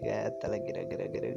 kata lagi gara gara